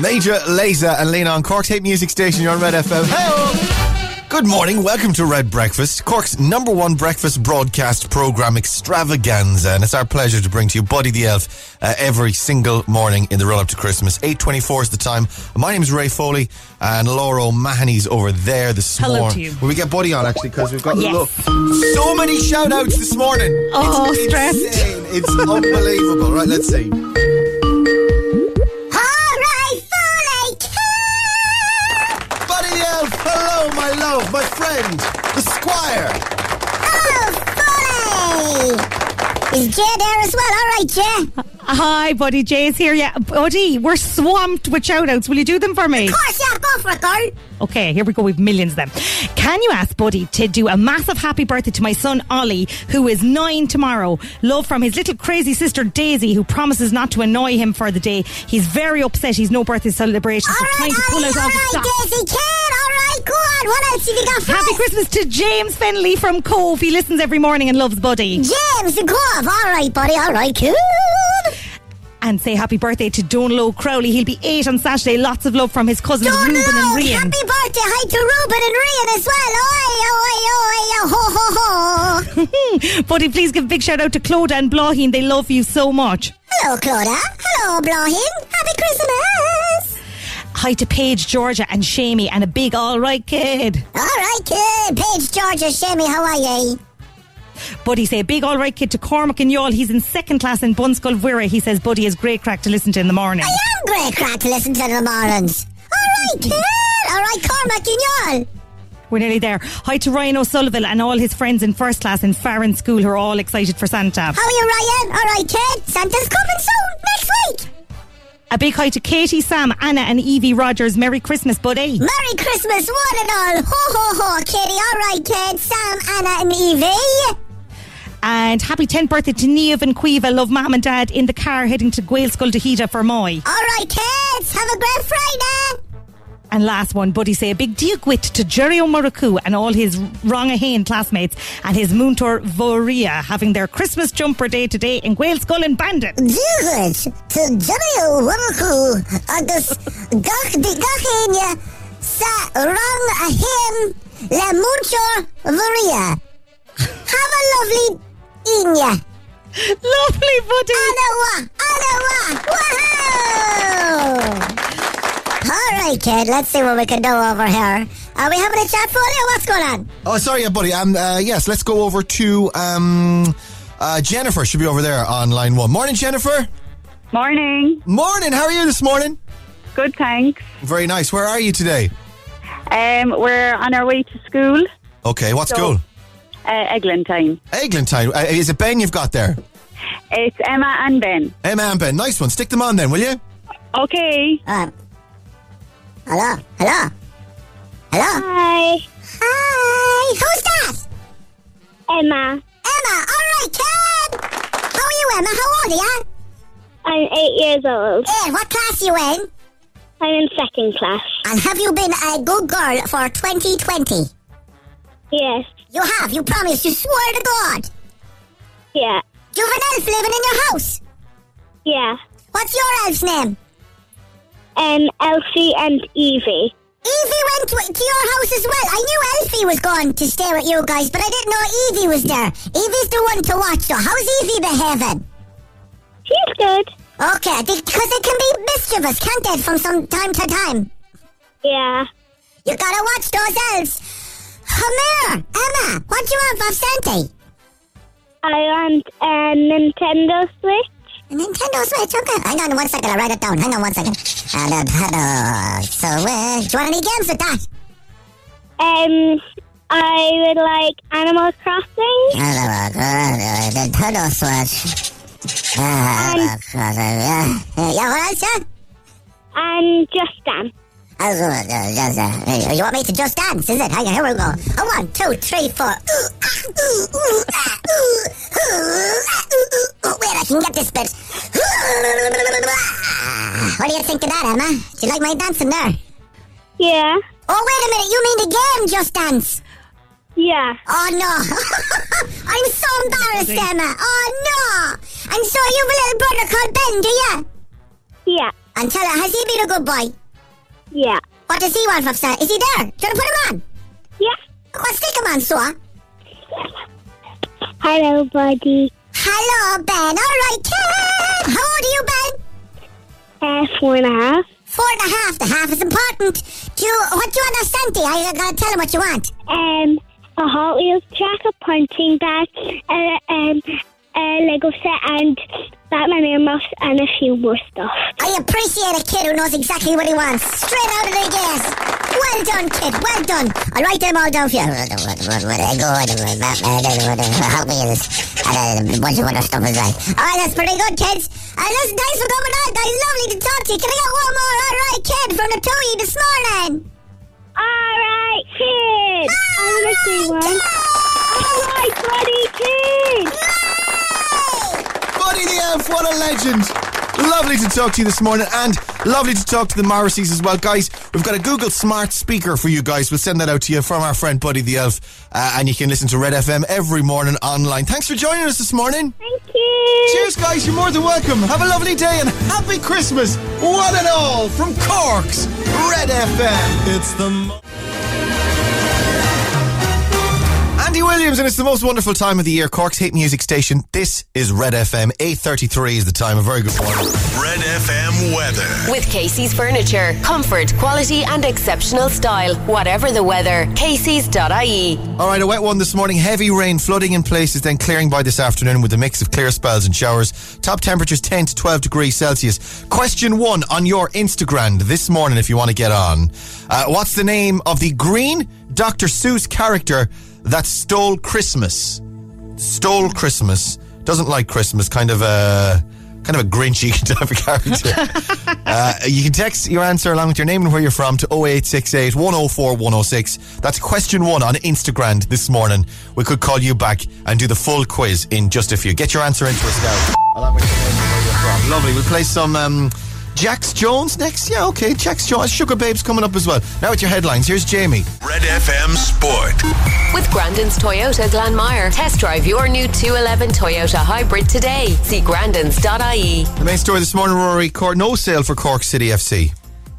Major Lazer and Lena on Cork's hate music station. You're on Red FM. Hello. Good morning. Welcome to Red Breakfast, Cork's number one breakfast broadcast program extravaganza. And it's our pleasure to bring to you Buddy the Elf uh, every single morning in the run up to Christmas. 8.24 is the time. My name is Ray Foley and Laura O'Mahony's over there this Hello morning. to you. Will we get Buddy on actually? Because we've got Yes. look, so many shout outs this morning. Oh, it's stressed. insane. It's unbelievable. Right, let's see. Hello, my love, my friend, the Squire. Oh, funny! Is Jay there as well? All right, Jay. Hi, buddy. Jay's here. Yeah, buddy, we're swamped with shout outs. Will you do them for me? Of course, yeah, girl. Okay, here we go. We've millions of them. Can you ask Buddy to do a massive happy birthday to my son Ollie, who is nine tomorrow? Love from his little crazy sister Daisy, who promises not to annoy him for the day. He's very upset. He's no birthday celebration, so trying to pull out all the right, Daisy, kid. All right, go on. What else have you got for Happy us? Christmas to James Finley from Cobh. He listens every morning and loves Buddy. James and Cobh. All right, buddy. All right, cool. And say happy birthday to Donlow Crowley. He'll be eight on Saturday. Lots of love from his cousins Ruben and Lord, Rian. Happy birthday, hi to Ruben and Rian as well. Oi, oi, oi, oh, ho, ho, ho. Buddy, please give a big shout out to Clodagh and Blaheen. They love you so much. Hello, Clodagh. Hello, Blaheen. Happy Christmas. Hi to Paige, Georgia, and Shamey, and a big all right kid. All right, kid. Paige, Georgia, Shemi, how are you? Buddy say big all right kid to Cormac and Yall. He's in second class in Bunscoil Mhuire. He says Buddy is great crack to listen to in the morning. I am great crack to listen to in the mornings. All right, kid. Mm. All right, Cormac and y'all. We're nearly there. Hi to Ryan O'Sullivan and all his friends in first class in Farran School who are all excited for Santa. How are you, Ryan? All right, kid. Santa's coming soon, next week. A big hi to Katie, Sam, Anna, and Evie Rogers. Merry Christmas, Buddy. Merry Christmas, one and all. Ho, ho, ho, kitty. All right, kid. Sam, Anna, and Evie. And happy 10th birthday to Neve and Quiva. Love mom and dad in the car heading to Gaelscoil to Hida for Moy. All right, kids. Have a great Friday. And last one, Buddy say a big diagwit to Jerry O'Muraku and all his Rongahane classmates and his Moontor Voria having their Christmas jumper day today in Gaelscoil and Bandit. Good to Jerry O'Muraku and gach di gachenia sa rang a him le mucho varia. Have a lovely inya. Lovely, Buddy. Anawa, Anawa. Woohoo! All right, kid. Let's see what we can do over here. Are we having a chat for you? What's going on? Oh, sorry, buddy. Um, uh, yes, let's go over to um, uh, Jennifer. Should be over there on line one. Morning, Jennifer. Morning. Morning. How are you this morning? Good, thanks. Very nice. Where are you today? Um, we're on our way to school. Okay, what So- school? Uh, Eglantine. Eglantine. Uh, is it Ben you've got there? It's Emma and Ben. Emma and Ben. Nice one. Stick them on then, will you? Okay. Um, hello? Hello? Hello? Hi. Hi. Who's that? Emma. Emma. All right, kid. How are you, Emma? How old are you? I'm eight years old. Eh, what class are you in? I'm in second class. And have you been a good girl for 2020? Yes. You have. You promised. You swore to God. Yeah. Do you have an elf living in your house? Yeah. What's your elf's name? Um, Elsie and Evie. Evie went to, to your house as well. I knew Elfie was going to stay with you guys, but I didn't know Evie was there. Evie's the one to watch, so How's Evie behaving? She's good. Okay, because they can be mischievous, can't they, from some time to time? Yeah. You gotta watch those elves. Here, Emma. What do you want from Santa? I want a Nintendo Switch. A Nintendo Switch, okay. Hang on one second, I'll write it down. Hang on one second. Uh, Nintendo Switch. Do you want any games with that? Um, I would like Animal Crossing. Nintendo Switch. Uh, yeah, what else, yeah? And Just Dance. You want me to just dance, is it? Hang on, here we go. A one, two, three, four. Ooh. Wait, I can get this bit. What do you think of that, Emma? Do you like my dancing there? Yeah. Oh, wait a minute. You mean the game Just Dance? Yeah. Oh, no. I'm so embarrassed, Emma. Oh, no. And so you have a little brother called Ben, do you? Yeah. And tell her, has he been a good boy? Yeah. What does he want from Santa? Is he there? Do you want to put him on? Yeah. Well, stick him on, so. Hello, buddy. Hello, Ben. All right, kid. How old are you, Ben? Uh, four and a half. Four and a half. The half is important. Do you, what do you want Santa? I gotta tell him what you want. Um, a Hot Wheels track, a punching bag, uh, um, a Lego set, and Batman earmuffs, and a few more stuff. I appreciate a kid who knows exactly what he wants. Straight out of the gas. Well done, kid. Well done. I'll write them all down for you. Batman, Hot Wheels, and a bunch of other stuff as well. All right, that's pretty good, kids. And listen, thanks for coming on, guys. Lovely to talk to you. Can I get one more alright kid from the Tui this morning? Alright, kid. I'm gonna say one. Alright, buddy, kid. Buddy the Elf, what a legend. Lovely to talk to you this morning and lovely to talk to the Morrisseys as well. Guys, we've got a Google Smart Speaker for you guys. We'll send that out to you from our friend Buddy the Elf. Uh, and you can listen to Red FM every morning online. Thanks for joining us this morning. Thank you. Cheers, guys. You're more than welcome. Have a lovely day and happy Christmas. One and all from Cork's Red FM. It's the. Mo- Andy Williams, and it's the most wonderful time of the year. Cork's hate music station. This is Red FM. 8.33 is the time. A very good morning. Red FM weather. With Casey's Furniture. Comfort, quality, and exceptional style. Whatever the weather. Casey's.ie. All right, a wet one this morning. Heavy rain, flooding in places, then clearing by this afternoon with a mix of clear spells and showers. Top temperatures 10 to 12 degrees Celsius. Question one on your Instagram this morning if you want to get on. Uh, what's the name of the green Dr. Seuss character that stole Christmas? Stole Christmas. Doesn't like Christmas. Kind of a. Kind of a grinchy type of character. uh, you can text your answer along with your name and where you're from to 0868 104 106. That's question one on Instagram this morning. We could call you back and do the full quiz in just a few. Get your answer into us now. Along with your name and where you're from. Lovely. We'll play some um, Jax Jones next. Yeah, okay. Jax Jones. Sugababes coming up as well. Now with your headlines. Here's Jamie. Red FM Sport. With Grandin's Toyota Glanmire. Test drive your new 211 Toyota Hybrid today. See grandins.ie. The main story this morning, Rory. Cork, no sale for Cork City FC.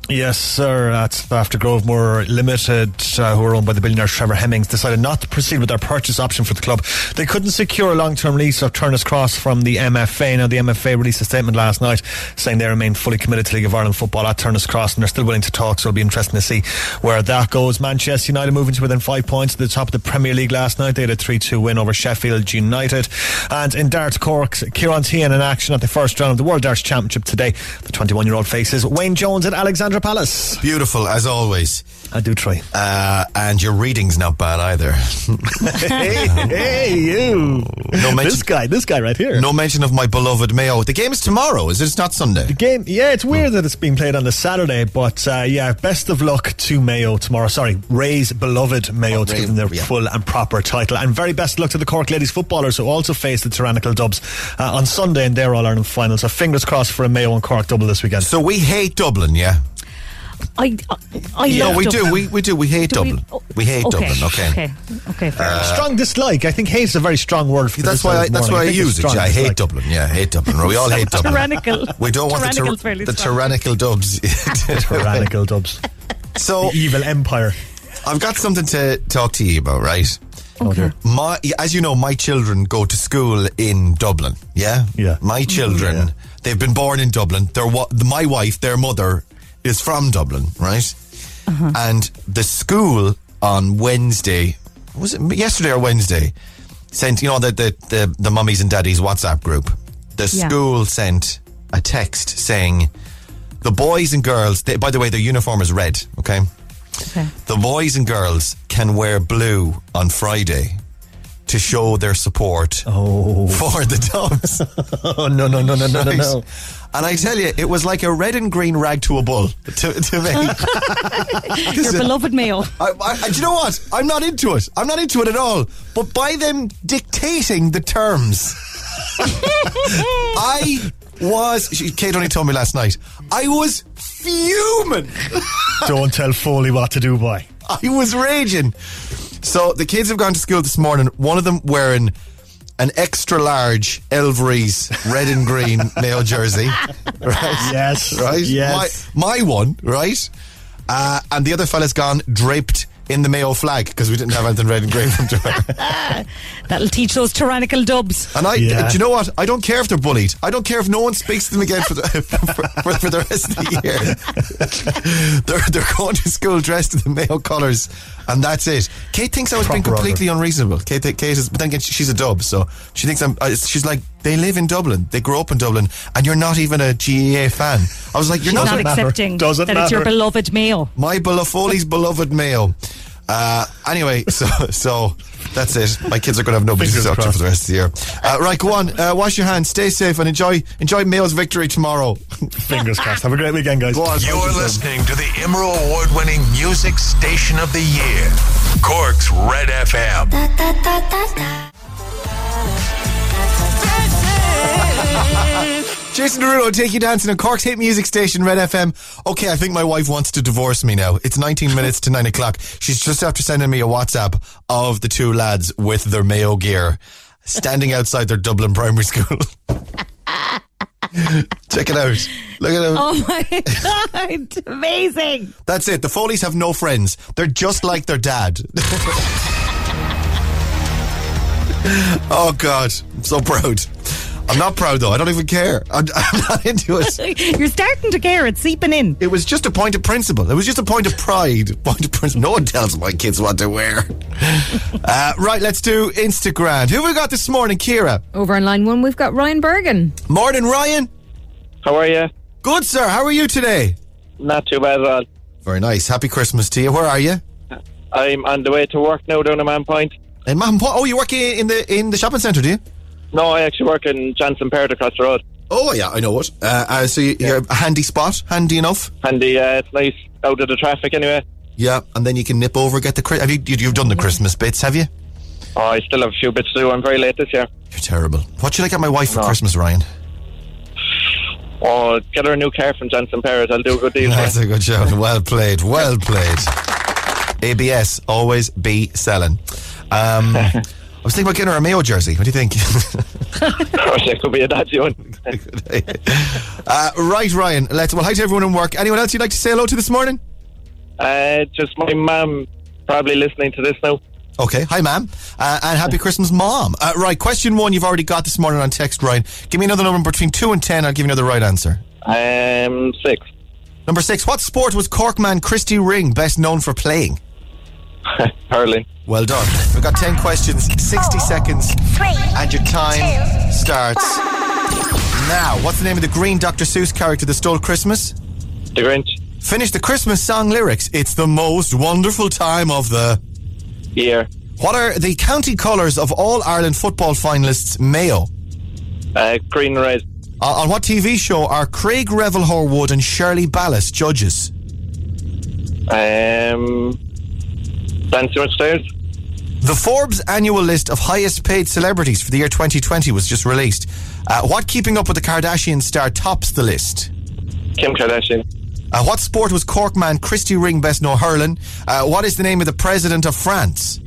Yes, sir. That's after Grovemoor Limited, uh, who are owned by the billionaire Trevor Hemmings, decided not to proceed with their purchase option for the club. They couldn't secure a long-term lease of Turner's Cross from the MFA. Now, the MFA released a statement last night saying they remain fully committed to League of Ireland football at Turner's Cross, and they're still willing to talk. So it'll be interesting to see where that goes. Manchester United moving to within five points at the top of the Premier League last night. They had a 3-2 win over Sheffield United. And in darts, Cork's Ciaran Teehan in action at the first round of the World Darts Championship today. The 21-year-old faces Wayne Jones at Alexandra Palace. Beautiful, as always. I do try. Uh, and your reading's not bad either. hey, hey, you. No mention, This guy, this guy right here. no mention of my beloved Mayo. The game is tomorrow, is it? It's not Sunday. The game, yeah, it's weird that it's being played on the Saturday, but uh, yeah, best of luck to Mayo tomorrow. Sorry, Ray's beloved Mayo to Ray, give them their yeah. full and proper title. And very best of luck to the Cork ladies footballers who also face the tyrannical Dubs uh, on Sunday in their All Ireland final. So fingers crossed for a Mayo and Cork double this weekend. So we hate Dublin, yeah? I, I, I no, love we Dublin. do. We, we do. We hate Do we- Dublin. oh, We, hate okay, Dublin, okay. Okay, okay, fair uh, enough. strong dislike. I think hate is a very strong word for That's why. I, that's why I, think it's use it. Yeah, I hate. Dublin. Yeah, I hate Dublin. We all hate Dublin. Tyrannical. We don't want the, tyr- the tyrannical dubs. Tyrannical Dubs. so The evil empire. I've got something to talk to you about, right? Okay. My, as you know, my children go to school in Dublin. Yeah, Yeah. My mm-hmm. children, Yeah. they've been born in Dublin. Their wa- my wife, their mother, is from Dublin, right? Uh-huh. And the school on Wednesday was it yesterday or Wednesday sent you know the the the, the mummies and daddies WhatsApp group. The Yeah. school sent a text saying the boys and girls. They, by the way, their uniform is red. Okay. Okay. The boys and girls can wear blue on Friday to show their support Oh. for the Dubs. oh no no no no no no no. And I tell you, it was like a red and green rag to a bull to, to me. Your beloved Mayo. I, I, I- do you know what? I'm not into it. I'm not into it at all. But by them dictating the terms, I was. she- Kate only told me last night. I was fuming. Don't tell Foley what to do, boy. I was raging. So the kids have gone to school this morning. One of them wearing an extra large Elverys red and green Mayo jersey. Right? Yes. Right? Yes. My, my one, right? Uh, and the other fella's gone draped in the Mayo flag because we didn't have anything red and green from wear. That'll teach those tyrannical dubs. And I, Yeah. do you know what? I don't care if they're bullied. I don't care if no one speaks to them again for the, for, for, for the rest of the year. they're, they're going to school dressed in the Mayo colours, and that's it. Kate thinks I was being Proper completely unreasonable. Kate, Kate is, but then again, she's a dub, so she thinks I'm. uh, She's like, they live in Dublin, they grew up in Dublin, and you're not even a GAA fan. I was like, you're She's not. not matter. accepting Doesn't that it's your beloved Mayo. my beloved Foley's beloved Mayo. Uh, anyway, so so That's it. My kids are going to have nobody to Fingers talk to for the rest of the year. Uh, right, go on. Uh, wash your hands. Stay safe and enjoy enjoy Mayo's victory tomorrow. Fingers crossed. Have a great weekend, guys. On. You're listening to the Emerald Award winning Music Station of the Year, Cork's Red FM. Jason Derulo, take you dancing on Cork's hit music station, Red FM. Okay, I think my wife wants to divorce me now. It's 19 minutes to 9 o'clock. She's just after sending me a WhatsApp of the two lads with their Mayo gear standing outside their Dublin primary school. Check it out. Look at them. Oh my god, amazing! That's it. The Foleys have no friends. They're just like their dad. oh, God. I'm so proud. I'm not proud, though. I don't even care. I'm, I'm not into it. You're starting to care. It's seeping in. It was just a point of principle. It was just a point of pride. Point of principle. No one tells my kids what to wear. uh, right, let's do Instagram. Who have we got this morning, Ciara? Over on line one, we've got Ryan Bergen. Morning, Ryan. How are you? Good, sir. How are you today? Not too bad at all. Very nice. Happy Christmas to you. Where are you? I'm on the way to work now down in Mahon Point. In Mahon Point. Oh, you work in in the in the shopping centre, do you? No, I actually work in Johnson Perrott across the road. Oh yeah, I know it. Uh, uh, so you, you're a handy spot, handy enough. Handy, uh, it's nice out of the traffic anyway. Yeah, and then you can nip over, get the. Have you? you- You've done the Christmas bits, have you? Oh, I still have a few bits to do. I'm very late this year. You're terrible. What should I get my wife for No. Christmas, Ryan? Oh, get her a new car from Johnson Perrott. I'll do a good deal. That's a good shout. Well played. Well played. ABS always be selling. Um, I was thinking about getting her a Mayo jersey. What do you think? that could be a dodgy one. uh, right, Ryan. Let's. Well, hi to everyone in work. Anyone else you'd like to say hello to this morning? Uh, just my mum probably listening to this now. Okay. Hi, ma'am. Uh, and happy Christmas, mom. Uh, right. Question one you've already got this morning on text, Ryan. Give me another number between two and ten. I'll give you another right answer. Um, six. Number six. What sport was Corkman Christy Ring best known for playing? Hurling. Well done. We've got 10 questions, 60 seconds, and your time starts now. What's the name of the green Dr. Seuss character that stole Christmas? The Grinch. Finish the Christmas song lyrics. It's the most wonderful time of the year. What are the county colours of all Ireland football finalists Mayo? Uh, green and red. Uh, on what TV show are Craig Revel Horwood and Shirley Ballas judges? Um, Dancing with Stars. The Forbes annual list of highest paid celebrities for the year 2020 was just released. Uh, what Keeping Up with the Kardashians star tops the list? Kim Kardashian. Uh, what sport was Cork man Christy Ring best known hurling? Uh, what is the name of the president of France?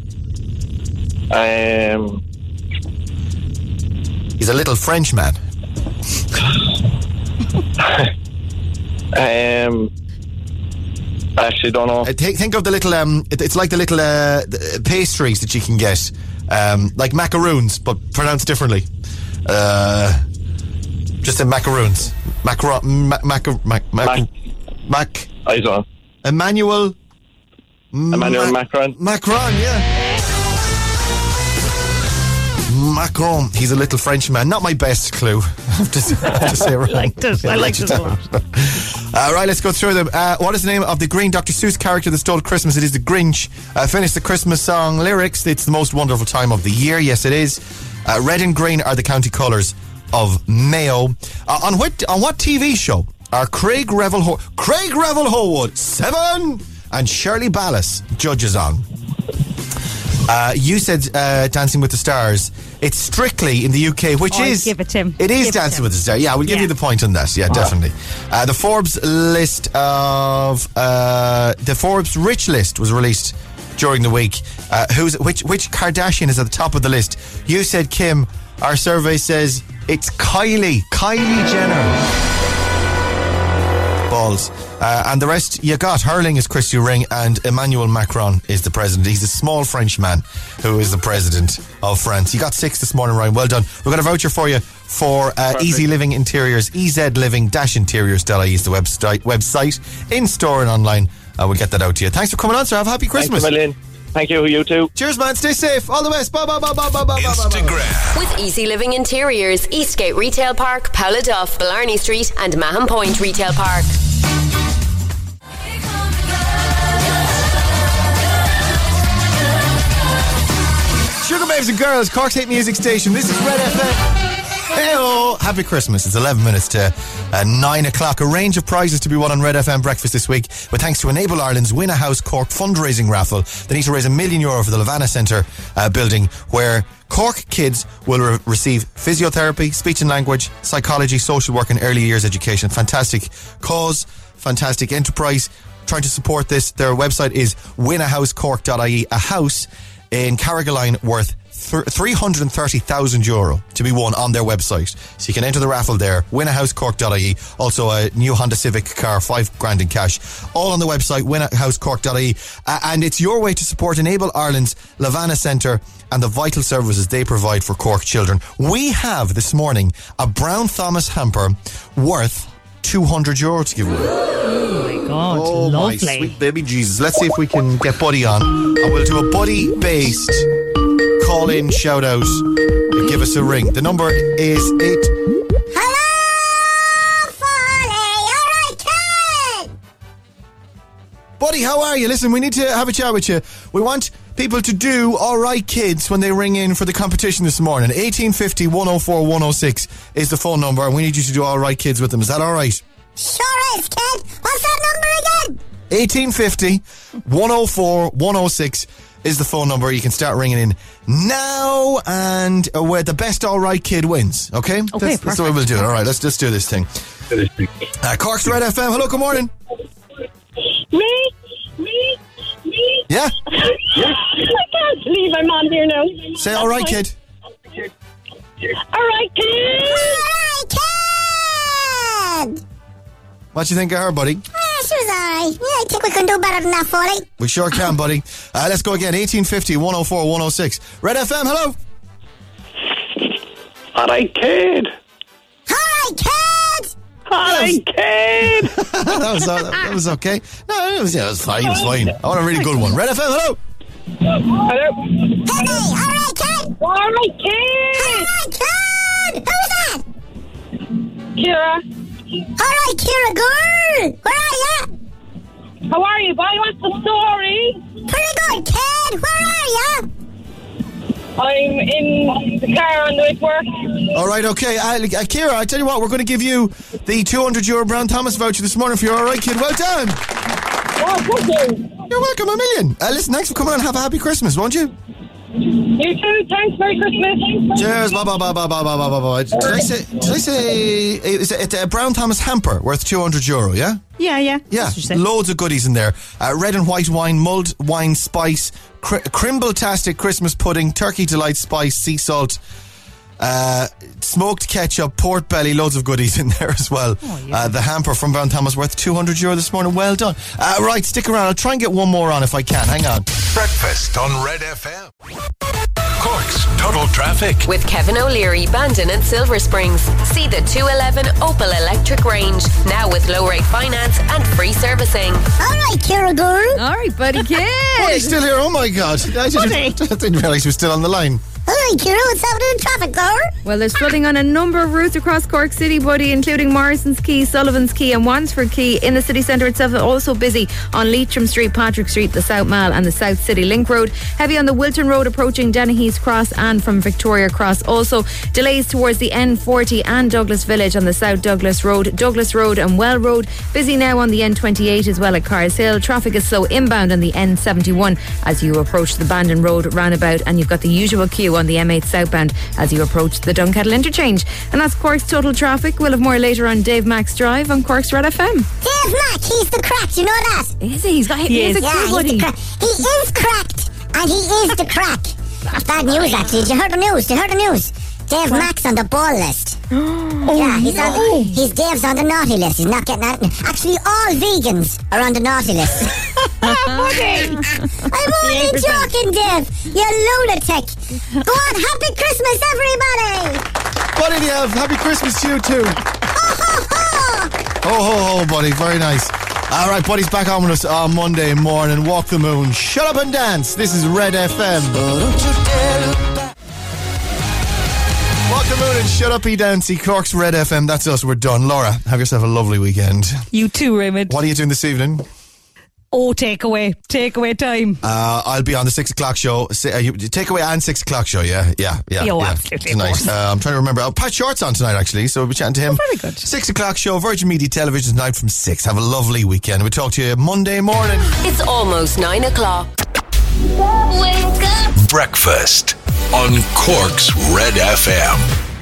Um, He's a little French man. um, I actually don't know. Uh, think, think of the little, um, it, it's like the little uh, the pastries that you can get, um, like macaroons, but pronounced differently. Uh, just in macaroons. Macro, ma, maca, mac, mac, mac, I don't. Emmanuel. Emmanuel Macron. Macron, yeah. Macron. He's a little Frenchman. Not my best clue. I have to, I have to say, I liked it. I liked it a lot. Uh, right, let's go through them. Uh, what is the name of the green Dr. Seuss character that stole Christmas? It is the Grinch. Uh, finish the Christmas song lyrics. It's the most wonderful time of the year. Yes, it is. Uh, red and green are the county colours of Mayo. Uh, on what on what TV show are Craig Revel Ho- Craig Revel Horwood seven and Shirley Ballas judges on? Uh, you said uh, Dancing with the Stars. It's strictly in the UK, which Oh, I'd is give it to him. It is Give Dancing him. with the Stars. Yeah, we'll give Yeah. you the point on that. Yeah, definitely. Uh, the Forbes list of uh, the Forbes rich list was released during the week. Uh, who's which? Which Kardashian is at the top of the list? You said Kim. Our survey says it's Kylie. Kylie Jenner. Balls. Uh, and the rest you got. Hurling is Christy Ring and Emmanuel Macron is the president. He's a small French man who is the president of France. You got six this morning, Ryan. Well done. We've got a voucher for you for uh, EZ Living Interiors, ezliving-interiors.ie is the website, website in store and online. Uh, we'll get that out to you. Thanks for coming on, sir. Have a happy Christmas. Thanks a. Thank you, you too. Cheers, man. Stay safe. All the best. Bye, bye, bye, bye, bye, bye, bye, bye. With EZ Living Interiors, Eastgate Retail Park, Pouladuff, Blarney Street, and Mahon Point Retail Park. Welcome, babes and girls. Cork's Hate Music Station. This is Red FM. Hey-oh. Happy Christmas. It's 11 minutes to uh, 9 o'clock. A range of prizes to be won on Red FM Breakfast this week with thanks to Enable Ireland's Win a House Cork fundraising raffle. They need to raise a million euro for the Lavanagh Centre uh, building where Cork kids will re- receive physiotherapy, speech and language, psychology, social work and early years education. Fantastic cause, fantastic enterprise. Trying to support this. Their website is winahousecork.ie. A house in Carrigaline worth th- 330,000 euro to be won on their website. So you can enter the raffle there, winahousecork.ie. Also a new Honda Civic car, five grand in cash. All on the website, winahousecork.ie. Uh, and it's your way to support Enable Ireland's Lavanagh Centre and the vital services they provide for Cork children. We have this morning a Brown Thomas hamper worth 200 euro to give away. Oh my god, Oh my sweet baby Jesus. Let's see if we can get Buddy on. And we'll do a Buddy based call in shout out. and Give us a ring. The number is 8. Buddy, how are you? Listen, we need to have a chat with you. We want people to do all right kids when they ring in for the competition this morning. 1850 104 106 is the phone number, and we need you to do all right kids with them. Is that all right? Sure is, kid. What's that number again? 1850 104 106 is the phone number. You can start ringing in now, and uh, where the best all right kid wins. Okay? okay that's, that's the way we'll do it. All right, let's just do this thing. Uh, Cork's Red FM. Hello, good morning. Me? Me? Me? Yeah? I can't believe I'm on here now. Say all right, kid. all right, kid. All right, kid. What do you think of her, buddy? Yeah, she was alright. Yeah, I think we can do better than that, Foley. We sure can, buddy. Uh, let's go again. 1850 104 106. Red FM, hello. All right, kid. Hi, kid. Hi, kid. that, was, uh, that was okay. No, it was, yeah, it was fine. It was fine. I want a really good one. Red FM, hello. Hello. Hey, alright, kid. All right, kid. Alright, kid. Who was that? Ciara. Alright, Ciara girl. Where are you? How are you, boy? What's the story? Pretty good, kid. Where are you? I'm in the car on the way to work. All right, okay. Uh, uh, Ciara, I tell you what, we're going to give you the 200 euro Brown Thomas voucher this morning for your all right, kid. Well done. Oh, thank you. You're welcome, a million. Uh, listen, thanks for coming on. Have a happy Christmas, won't you? You too. Thanks. Merry Christmas. Cheers. Blah blah blah blah blah blah blah blah. Did I say? Did I say? Eh, is it a Brown Thomas hamper worth two hundred euro? Yeah. Yeah, yeah, yeah. Loads of goodies in there: uh, red and white wine, mulled wine, spice, cr- crimble-tastic Christmas pudding, turkey delight, spice, sea salt uh, smoked ketchup, port belly, loads of goodies in there as well. uh, the hamper from Brown Thomas worth 200 euro this morning. Well done. Uh, right, stick around. I'll try and get one more on if I can. Hang on. Breakfast on Red FM. Cork's Total Traffic. With Kevin O'Leary, Bandon and Silver Springs. See the 211 Opel Electric range. Now with low rate finance and free servicing. Alright, Ciara girl. All right, buddy kid. Buddy's still here. Oh my God. I didn't, I didn't realize he was still on the line. Alright, Ciara, what's happening in traffic, girl? Well, there's flooding on a number of routes across Cork City, buddy, including Morrison's Quay, Sullivan's Quay, and Wandesford Quay. In the city centre itself, also busy on Leitrim Street, Patrick Street, the South Mall, and the South City Link Road. Heavy on the Wilton Road approaching Dennehy's Cross and from Victoria Cross. Also, delays towards the N40 and Douglas Village on the South Douglas Road, Douglas Road, and Well Road. Busy now on the N28 as well at Carr's Hill. Traffic is slow inbound on the N71 as you approach the Bandon Road roundabout, and you've got the usual queue on the M8 southbound as you approach the Dunkettle interchange. And that's Cork's total traffic. We'll have more later on Dave Mac's Drive on Cork's Red FM. Dave Mac, he's the crack, you know that? Is he? He's got he, He is is. a Yeah, cool he's buddy. the crack. He is cracked, and he is the crack. That's bad news, actually. Did you hear the news? Did you hear the news? Dave Max on the ball list. Oh, yeah, he's on. He's Dave's on the naughty list. He's not getting that. Actually, all vegans are on the naughty list. I'm only joking, Dave. You lunatic. Go on, happy Christmas, everybody. Buddy, do you have happy Christmas to you too. Oh, ho, ho, buddy. Very nice. All right, buddy's back on with us on Monday morning. Walk the moon. Shut up and dance. This is Red FM. Walk the moon and shut up, E Dancy. Cork's Red FM. That's us. We're done. Laura, have yourself a lovely weekend. You too, Raymond. What are you doing this evening? Oh, takeaway, takeaway time. Uh, I'll be on the six o'clock show. Si- uh, you- Takeaway and six o'clock show. Yeah, yeah, yeah. Yo, yeah. absolutely, of Tonight. Uh, I'm trying to remember. Oh, Pat Short's on tonight, actually. So we'll be chatting to him. Oh, very good. Six o'clock show, Virgin Media Television tonight from six. Have a lovely weekend. We'll talk to you Monday morning. It's almost nine o'clock. Wake up! Breakfast on Cork's Red FM.